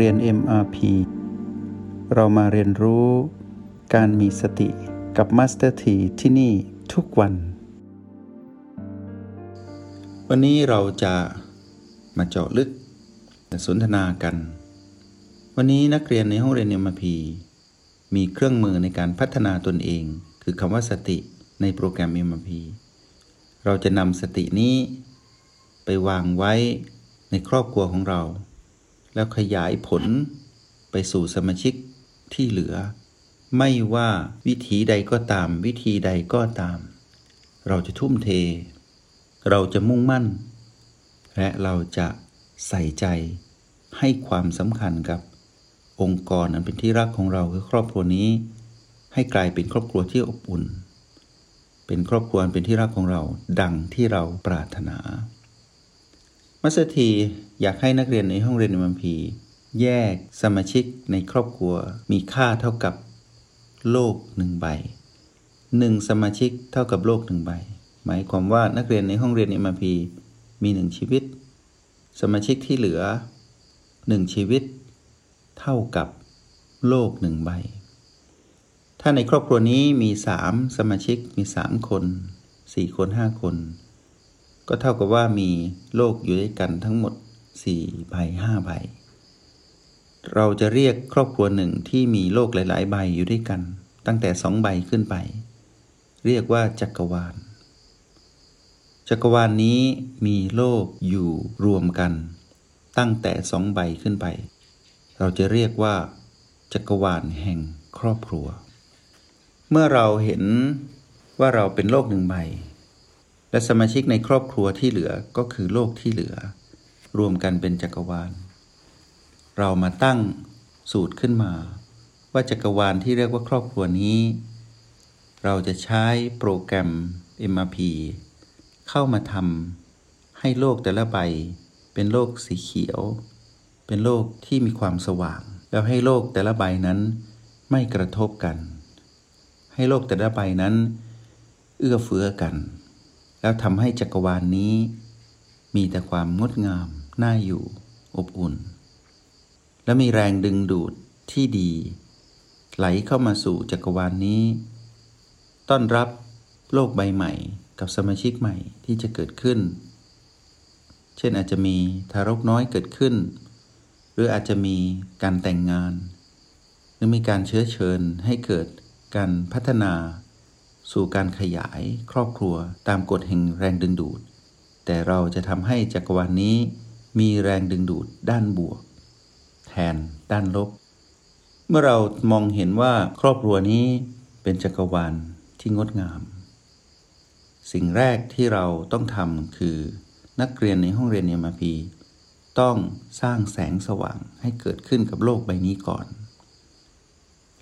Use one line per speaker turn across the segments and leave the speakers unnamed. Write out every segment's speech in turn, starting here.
เรียน MRP เรามาเรียนรู้การมีสติกับ Master T ที่ที่นี่ทุกวัน วันนี้เราจะมาเจาะลึกสนทนากัน วันนี้นักเรียนในห้องเรียน MRP มีเครื่องมือในการพัฒนาตนเอง คือคำว่าสติในโปรแกรม MRP เราจะนำสตินี้ไปวางไว้ในครอบครัวของเรา แล้วขยายผลไปสู่สมาชิกที่เหลือ ไม่ว่าวิธีใดก็ตาม วิธีใดก็ตาม เราจะทุ่มเท เราจะมุ่งมั่น และเราจะใส่ใจให้ความสำคัญกับองค์กรอันเป็นที่รักของเราคือครอบครัวนี้ ให้กลายเป็นครอบครัวที่อบอุ่น เป็นครอบครัวเป็นที่รักของเราดังที่เราปรารถนา มัสทีอยากให้นักเรียนในห้องเรียนมัมพี แยกสมาชิกในครอบครัวมีค่าเท่ากับโลกหนึ่งใบหนึ่งสมาชิกเท่ากับโลกหนึ่งใบ หมายความว่านักเรียนในห้องเรียนมัมพีมีหนึ่งชีวิต สมาชิกที่เหลือหนึ่งชีวิต เท่ากับโลกหนึ่งใบ ถ้าในครอบครัวนี้มีสามสมาชิกมีสามคนสี่คนห้าคน ก็เท่ากับว่ามีโลกอยู่ด้วยกันทั้งหมด4ใบ5ใบ เราจะเรียกครอบครัวหนึ่งที่มีโลกหลาย ๆ ใบอยู่ด้วยกัน ตั้งแต่สองใบขึ้นไป เรียกว่าจักรวาล จักรวาลนนี้มีโลกอยู่รวมกัน ตั้งแต่สองใบขึ้นไป เราจะเรียกว่า จักรวาลแห่งครอบครัว เมื่อเราเห็นว่าเราเป็นโลกหนึ่งใบ และสมาชิกในครอบครัวที่เหลือก็คือโลกที่เหลือ รวมกันเป็นจักรวาล เรามาตั้งสูตรขึ้นมา ว่าจักรวาลที่เรียกว่าครอบครัวนี้ เราจะใช้โปรแกรม MRP เข้ามาทำให้โลกแต่ละใบ เป็นโลกสีเขียว เป็นโลกที่มีความสว่าง แล้วให้โลกแต่ละใบนั้นไม่กระทบกัน ให้โลกแต่ละใบนั้น เอื้อเฟื้อกัน แล้วทำให้จักรวาลนนี้ มีแต่ความงดงาม น่าอยู่ อบอุ่น และมีแรงดึงดูดที่ดี ไหลเข้ามาสู่จักรวาลนนี้ ต้อนรับโลกใบใหม่กับสมาชิกใหม่ที่จะเกิดขึ้น เช่นอาจจะมีทารกน้อยเกิดขึ้น หรืออาจจะมีการแต่งงาน หรือมีการเชื้อเชิญให้เกิดการพัฒนา สู่การขยายครอบครัวตามกฎแห่งแรงดึงดูด แต่เราจะทำให้จักรวาลนนี้มีแรงดึงดูดด้านบวก แทนด้านลบ เมื่อเรามองเห็นว่าครอบครัวนี้เป็นจักรวาลที่งดงาม สิ่งแรกที่เราต้องทำคือ นักเรียนในห้องเรียนเอ็มพีต้องสร้างแสงสว่างให้เกิดขึ้นกับโลกใบนี้ก่อน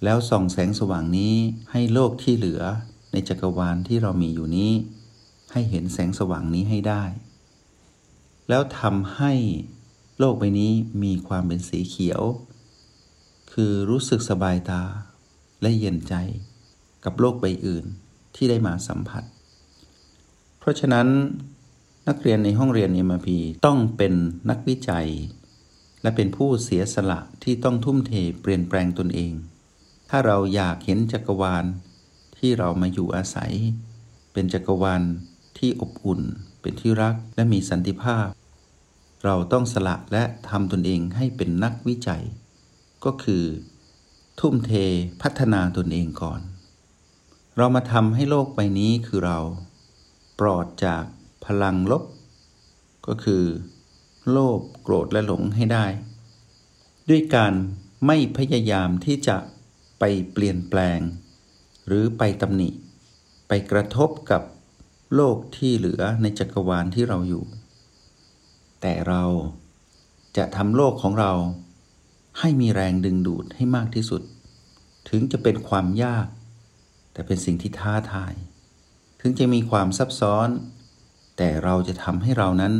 แล้วส่องแสงสว่างนี้ให้โลกที่เหลือ ในจักรวาลที่เรามีอยู่นี้ ให้เห็นแสงสว่างนี้ให้ได้ แล้วทำให้โลกใบนี้มีความเป็นสีเขียว คือรู้สึกสบายตาและเย็นใจกับโลกใบอื่นที่ได้มาสัมผัส เพราะฉะนั้นนักเรียนในห้องเรียน MRP ต้องเป็นนักวิจัย และเป็นผู้เสียสละที่ต้องทุ่มเทเปลี่ยนแปลงตนเอง ถ้าเราอยากเห็นจักรวาล ที่เรามาอยู่อาศัย เป็นจักรวาลที่อบอุ่น เป็นที่รักและมีสันติภาพ เราต้องสละและทำตนเองให้เป็นนักวิจัย ก็คือ ทุ่มเทพัฒนาตนเองก่อน เรามาทำให้โลกใบนี้คือเรา ปลอดจากพลังลบ ก็คือ โลภโกรธและหลงให้ได้ ด้วยการไม่พยายามที่จะไปเปลี่ยนแปลง หรือไปตำหนิ ไปกระทบกับโลกที่เหลือในจักรวาลที่เราอยู่ แต่เราจะทำโลกของเราให้มีแรงดึงดูดให้มากที่สุด ถึงจะเป็นความยาก แต่เป็นสิ่งที่ท้าทาย ถึงจะมีความซับซ้อน แต่เราจะทำให้เรานั้น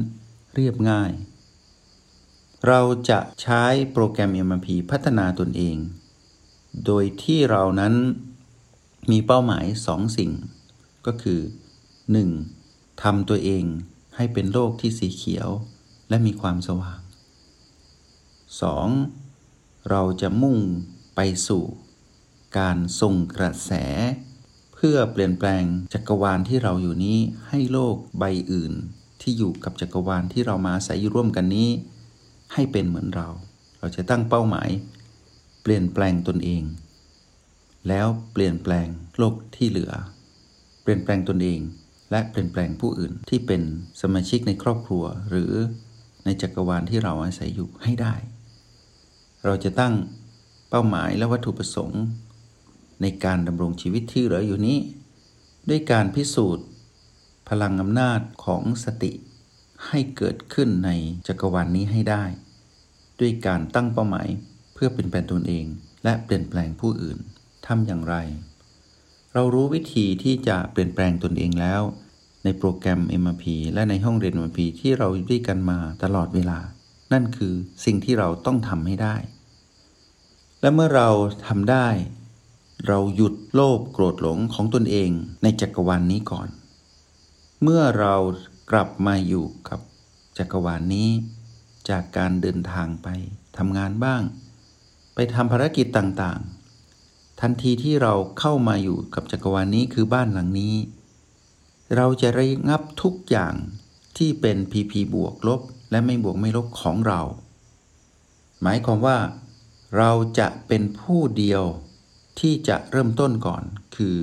เรียบง่าย เราจะใช้โปรแกรม MMP พัฒนาตนเอง โดยที่เรานั้น มีเป้าหมายสองสิ่ง ก็คือ 1. ทำตัวเองให้เป็นโลกที่สีเขียว และมีความสว่าง 2. เราจะมุ่งไปสู่การส่งกระแส เพื่อเปลี่ยนแปลงจักรวาลที่เราอยู่นี้ให้โลกใบอื่น ที่อยู่กับจักรวาลที่เรามาอาศัยอยู่ร่วมกันนี้ ให้เป็นเหมือนเรา เราจะตั้งเป้าหมาย เปลี่ยนแปลงตนเอง แล้วเปลี่ยนแปลงโลกที่เหลือ เปลี่ยนแปลงตนเอง และเปลี่ยนแปลงผู้อื่นที่เป็นสมาชิกในครอบครัว หรือในจักรวาลที่เราอาศัยอยู่ให้ได้ เราจะตั้งเป้าหมายและวัตถุประสงค์ ในการดำรงชีวิตที่เหลืออยู่นี้ ด้วยการพิสูจน์ พลังอำนาจของสติให้เกิดขึ้นในจักรวาลนนี้ให้ได้ ด้วยการตั้งเป้าหมายเพื่อเป็นแปลงตนเอง และเปลี่ยนแปลงผู้อื่น ทำอย่างไร เรารู้วิธีที่จะเปลี่ยนแปลงตนเองแล้ว ในโปรแกรม MRP และในห้องเรียน MRP ที่เราอยู่ด้วยกันมาตลอดเวลา นั่นคือสิ่งที่เราต้องทำให้ได้ และเมื่อเราทำได้ เราหยุดโลภโกรธหลงของตนเองในจักรวาลนนี้ก่อน เมื่อเรากลับมาอยู่กับจักรวาลนนี้ จากการเดินทางไปทำงานบ้าง ไปทำภารกิจต่างๆ ทันทีที่เราเข้ามาอยู่กับจักรวาลนี้คือบ้านหลังนี้ เราจะระงับทุกอย่างที่เป็น PP บวกลบ และไม่บวกไม่ลบของเรา หมายความว่า เราจะเป็นผู้เดียวที่จะเริ่มต้นก่อน คือ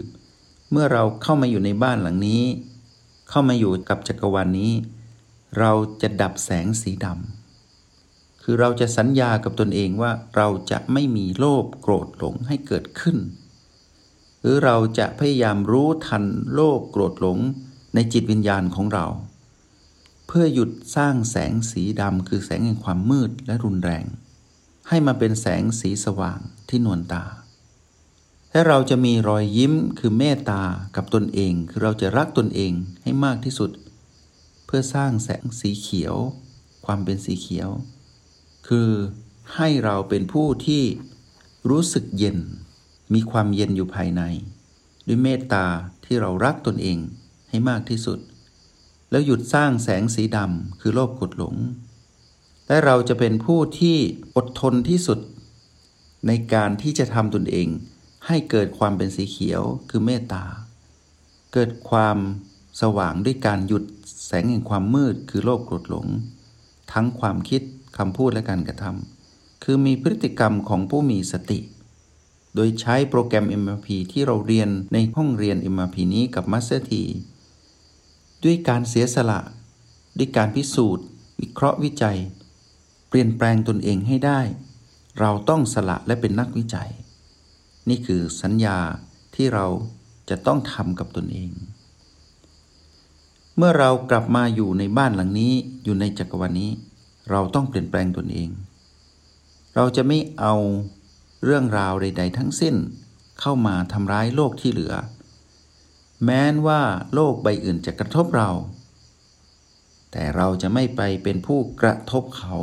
เมื่อเราเข้ามาอยู่ในบ้านหลังนี้ เข้ามาอยู่กับจักรวาลนนี้ เราจะดับแสงสีดำ คือเราจะสัญญากับตนเองว่าเราจะไม่มีโลภโกรธหลงให้เกิดขึ้น หรือเราจะพยายามรู้ทันโลภโกรธหลงในจิตวิญญาณของเรา เพื่อหยุดสร้างแสงสีดำคือแสงแห่งความมืดและรุนแรง ให้มาเป็นแสงสีสว่างที่นวลตาและเราจะมีรอยยิ้มคือเมตตากับตนเอง คือเราจะรักตนเองให้มากที่สุด เพื่อสร้างแสงสีเขียว ความเป็นสีเขียว คือให้เราเป็นผู้ที่รู้สึกเย็น มีความเย็นอยู่ภายใน ด้วยเมตตาที่เรารักตนเองให้มากที่สุด แล้วหยุดสร้างแสงสีดำคือโลภกดหลง และเราจะเป็นผู้ที่อดทนที่สุด ในการที่จะทำตนเอง ให้เกิดความเป็นสีเขียวคือเมตตา เกิดความสว่างด้วยการหยุดแสงแห่งความมืดคือโลภกรธหลง ทั้งความคิด คำพูดและการกระทำคือมีพฤติกรรมของผู้มีสติ โดยใช้โปรแกรม MRP ที่เราเรียนในห้องเรียน MRP นี้กับ Master T ด้วยการเสียสละ ด้วยการพิสูจน์ วิเคราะห์วิจัย เปลี่ยนแปลงตนเองให้ได้ เราต้องสละและเป็นนักวิจัย นี่คือสัญญาที่เราจะต้องทำกับตนเอง เมื่อเรากลับมาอยู่ในบ้านหลังนี้อยู่ในจักรวาลนี้ เราต้องเปลี่ยนแปลงตนเอง เราจะไม่เอาเรื่องราวใด ๆ ทั้งสิ้นเข้ามาทำร้ายโลกที่เหลือ แม้นว่าโลกใบอื่นจะกระทบเรา แต่เราจะไม่ไปเป็นผู้กระทบเขา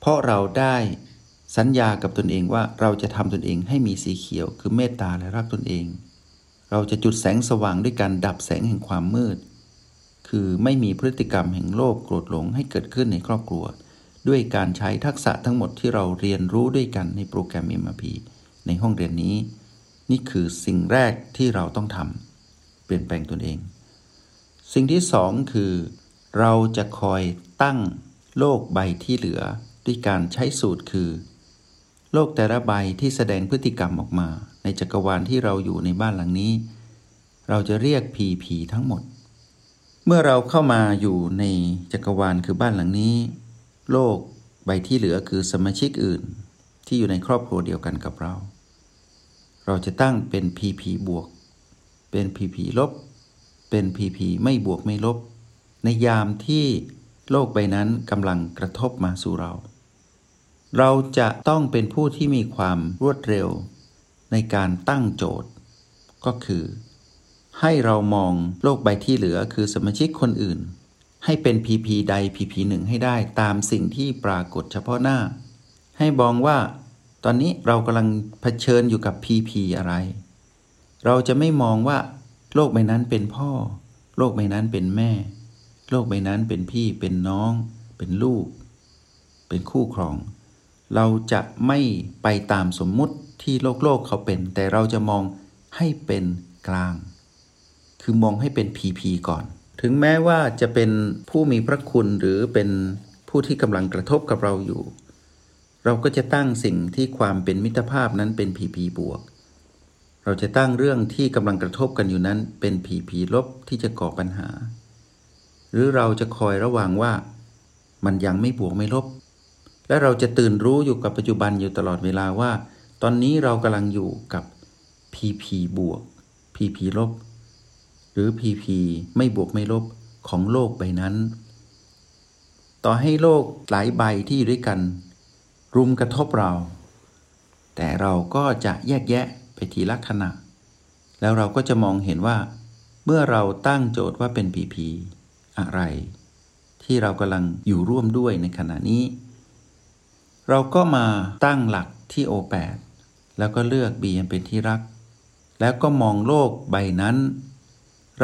เพราะเราได้สัญญากับตนเองว่าเราจะทำตนเองให้มีสีเขียวคือเมตตาและรักตนเอง เราจะจุดแสงสว่างด้วยการดับแสงแห่งความมืด คือไม่มีพฤติกรรมแห่งโลภโกรธหลงให้เกิดขึ้นในครอบครัว ด้วยการใช้ทักษะทั้งหมดที่เราเรียนรู้ด้วยกันในโปรแกรม MRP ในห้องเรียนนี้ นี่คือสิ่งแรกที่เราต้องทำเปลี่ยนแปลงตนเอง สิ่งที่สองคือ เราจะคอยตั้งโลกใบที่เหลือ ด้วยการใช้สูตรคือ โลกแต่ละใบที่แสดงพฤติกรรมออกมา ในจักรวาลที่เราอยู่ในบ้านหลังนี้ เราจะเรียกผีผีทั้งหมด เมื่อเราเข้ามาอยู่ในจักรวาลคือบ้านหลังนี้ โลกใบที่เหลือคือสมาชิกอื่น ที่อยู่ในครอบครัวเดียวกันกับเรา เราจะตั้งเป็นผีผีบวก เป็นผีผีลบ เป็นผีผีไม่บวกไม่ลบ ในยามที่โลกใบนั้นกำลังกระทบมาสู่เรา เราจะต้องเป็นผู้ที่มีความรวดเร็ว ในการตั้งโจทย์ ก็คือ ให้เรามองโลกใบที่เหลือคือสมาชิกคนอื่น ให้เป็น PP ใด PP หนึ่งให้ได้ตามสิ่งที่ปรากฏเฉพาะหน้า ให้บองว่า ตอนนี้เรากำลังเผชิญอยู่กับ PP อะไร เราจะไม่มองว่า โลกใบนั้นเป็นพ่อ โลกใบนั้นเป็นแม่ โลกใบนั้นเป็นพี่เป็นน้อง เป็นลูก เป็นคู่ครอง เราจะไม่ไปตามสมมุติที่โลกโลกเขาเป็น แต่เราจะมองให้เป็นกลาง คือมองให้เป็นผีผีก่อน ถึงแม้ว่าจะเป็นผู้มีพระคุณหรือเป็นผู้ที่กำลังกระทบกับเราอยู่ เราก็จะตั้งสิ่งที่ความเป็นมิตรภาพนั้นเป็นผีผีบวก เราจะตั้งเรื่องที่กำลังกระทบกันอยู่นั้นเป็นผีผีลบที่จะก่อปัญหา หรือเราจะคอยระวังว่า มันยังไม่บวกไม่ลบ และเราจะตื่นรู้อยู่กับปัจจุบันอยู่ตลอดเวลาว่า ตอนนี้เรากำลังอยู่กับพีพีบวกพีพีลบ หรือพีพีไม่บวกไม่ลบของโลกใบนั้น ต่อให้โลกหลายใบที่อยู่ด้วยกัน รุมกระทบเรา แต่เราก็จะแยกแยะไปทีละขณะ แล้วเราก็จะมองเห็นว่า เมื่อเราตั้งโจทย์ว่าเป็นพีพีอะไร ที่เรากำลังอยู่ร่วมด้วยในขณะนี้ เราก็มาตั้งหลักที่โอแปดแล้วก็เลือกบีเป็นที่รัก แล้วก็มองโลกใบนั้น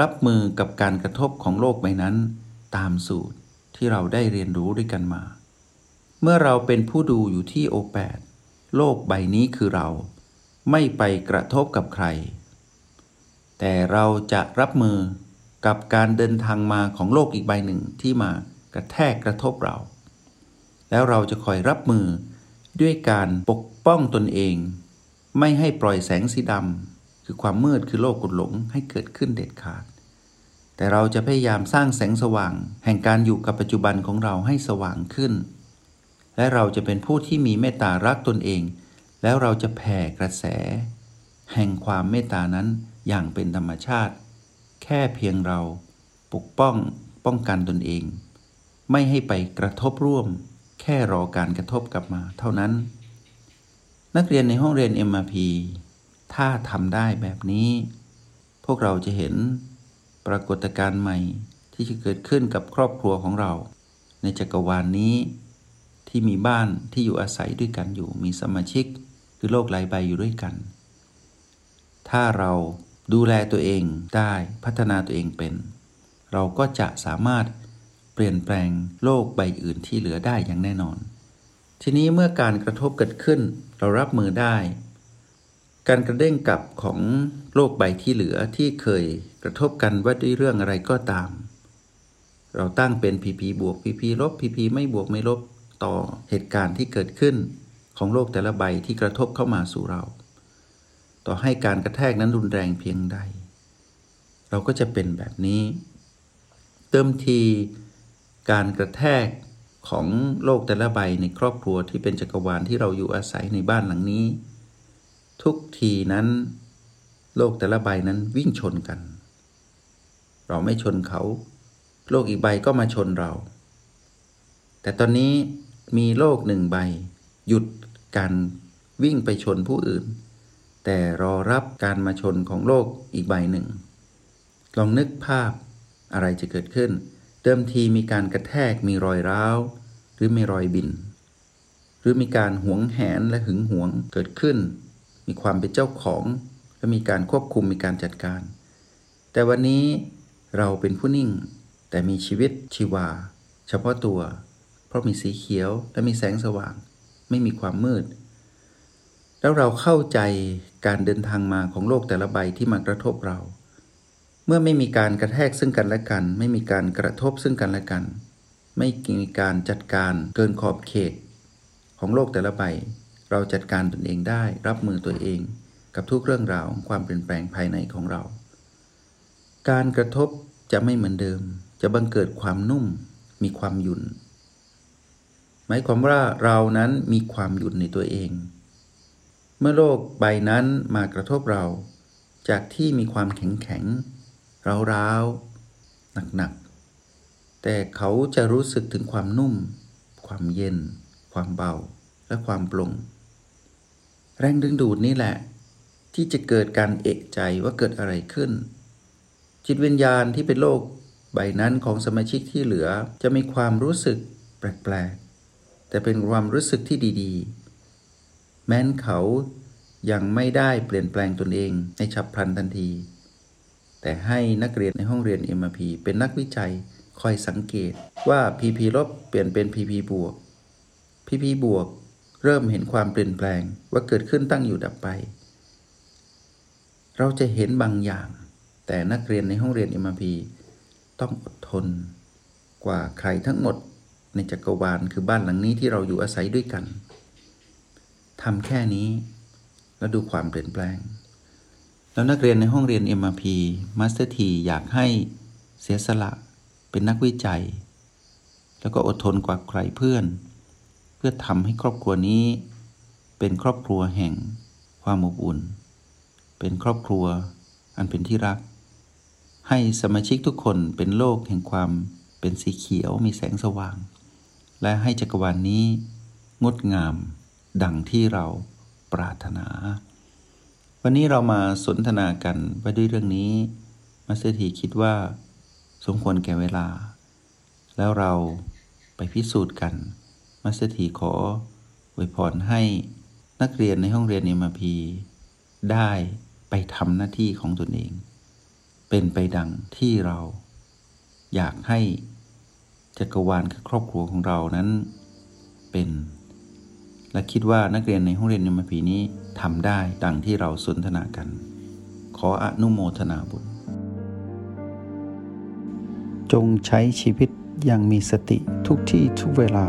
รับมือกับการกระทบของโลกใบนั้น ตามสูตรที่เราได้เรียนรู้ด้วยกันมา เมื่อเราเป็นผู้ดูอยู่ที่โอแปดโลกใบนี้คือเรา ไม่ไปกระทบกับใคร แต่เราจะรับมือกับการเดินทางมาของโลกอีกใบหนึ่งที่มากระแทกกระทบเรา แล้วเราจะคอยรับมือด้วยการปกป้องตนเอง ไม่ให้ปล่อยแสงสีดำ คือความมืดคือโลกกดหลงให้เกิดขึ้นเด็ดขาด แต่เราจะพยายามสร้างแสงสว่าง แห่งการอยู่กับปัจจุบันของเราให้สว่างขึ้น และเราจะเป็นผู้ที่มีเมตตารักตนเอง แล้วเราจะแผ่กระแส แห่งความเมตตานั้นอย่างเป็นธรรมชาติ แค่เพียงเราปกป้องป้องกันตนเอง ไม่ให้ไปกระทบร่วม แค่รอการกระทบกลับมาเท่านั้น นักเรียนในห้องเรียน MRP ถ้าทำได้แบบนี้ พวกเราจะเห็นปรากฏการณ์ใหม่ที่จะเกิดขึ้นกับครอบครัวของเรา ในจักรวาลนนี้ ที่มีบ้านที่อยู่อาศัยด้วยกันอยู่มีสมาชิกคือโลกหลายใบอยู่ด้วยกัน ถ้าเราดูแลตัวเองได้พัฒนาตัวเองเป็น เราก็จะสามารถเปลี่ยนแปลงโลกใบอื่นที่เหลือได้อย่างแน่นอน ทีนี้เมื่อการกระทบเกิดขึ้น เรารับมือได้ การกระเด้งกลับของโลกใบที่เหลือที่เคยกระทบกันว่าด้วยเรื่องอะไรก็ตาม เราตั้งเป็นพีพีบวกพีพีลบพีพีไม่บวกไม่ลบต่อเหตุการณ์ที่เกิดขึ้นของโลกแต่ละใบที่กระทบเข้ามาสู่เรา ต่อให้การกระแทกนั้นรุนแรงเพียงใด เราก็จะเป็นแบบนี้ เติมทีการกระแทกของโลกแต่ละใบในครอบครัวที่เป็นจักรวาลที่เราอยู่อาศัยในบ้านหลังนี้ ทุกทีนั้น โลกแต่ละใบนั้นวิ่งชนกัน เราไม่ชนเขา โลกอีกใบก็มาชนเรา แต่ตอนนี้มีโลกหนึ่งใบ หยุดการวิ่งไปชนผู้อื่น แต่รอรับการมาชนของโลกอีกใบหนึ่ง ลองนึกภาพอะไรจะเกิดขึ้น เดิมทีมีการกระแทกมีรอยร้าว หรือมีรอยบิน หรือมีการหวงแหนและหึงหวงเกิดขึ้น มีความเป็นเจ้าของ และมีการควบคุมมีการจัดการ แต่วันนี้เราเป็นผู้นิ่ง แต่มีชีวิตชีวา เฉพาะตัว เพราะมีสีเขียวและมีแสงสว่าง ไม่มีความมืด แล้วเราเข้าใจการเดินทางมาของโลกแต่ละใบที่มากระทบเรา เมื่อไม่มีการกระแทกซึ่งกันและกัน ไม่มีการกระทบซึ่งกันและกัน ไม่มีการจัดการเกินขอบเขตของโลกแต่ละใบ เราจัดการตนเองได้รับมือตัวเอง กับทุกเรื่องราวของความเปลี่ยนแปลงภายในของเรา การกระทบจะไม่เหมือนเดิม จะบังเกิดความนุ่ม มีความหยุ่น หมายความว่าเรานั้นมีความหยุ่นในตัวเอง เมื่อโลกใบนั้นมากระทบเรา จากที่มีความแข็งแข็งร้าวๆหนักๆ แต่เขาจะรู้สึกถึงความนุ่ม ความเย็น ความเบา และความปลง แรงดึงดูดนี่แหละ ที่จะเกิดการเอกใจว่าเกิดอะไรขึ้น จิตวิญญาณที่เป็นโลกใบนั้นของสมาชิกที่เหลือจะมีความรู้สึกแปลกๆ แต่เป็นความรู้สึกที่ดีๆ แม้นเขายังไม่ได้เปลี่ยนแปลงตนเองในฉับพลันทันที แต่ให้นักเรียนในห้องเรียน MRP เป็นนักวิจัยคอยสังเกตว่า PP ลบเปลี่ยนเป็น PP บวก PP บวก เริ่มเห็นความเปลี่ยนแปลงว่าเกิดขึ้นตั้งอยู่ดับไป เราจะเห็นบางอย่าง แต่นักเรียนในห้องเรียน MRP ต้องอดทน กว่าใครทั้งหมดในจักรวาลคือบ้านหลังนี้ที่เราอยู่อาศัยด้วยกันทำแค่นี้ แล้วดูความเปลี่ยนแปลง แล้วนักเรียนในห้องเรียน MRP Master T อยากให้เสียสละเป็นนักวิจัย แล้วก็อดทนกว่าใครเพื่อน เพื่อทำให้ครอบครัวนี้ เป็นครอบครัวแห่งความอบอุ่น เป็นครอบครัวอันเป็นที่รัก ให้สมาชิกทุกคนเป็นโลกแห่งความเป็นสีเขียวมีแสงสว่าง และให้จักรวาลนนี้ งดงาม ดังที่เราปรารถนา วันนี้เรามาสนทนากันว่าด้วยเรื่องนี้ มาสเตอร์ทีคิดว่า สมควรแก่เวลา แล้วเราไปพิสูจน์กัน มาสเตอร์ทีขออวยพรให้นักเรียนในห้องเรียน MP ได้ไปทำหน้าที่ของตนเอง เป็นไปดังที่เราอยากให้จักรวาลคือครอบครัวของเรานั้นเป็น และคิดว่านักเรียนในห้องเรียน MRP นี้ทำได้ดังที่เราสนทนากัน ขออนุโมทนาบุญ จงใช้ชีวิตอย่างมีสติทุกที่ทุกเวลา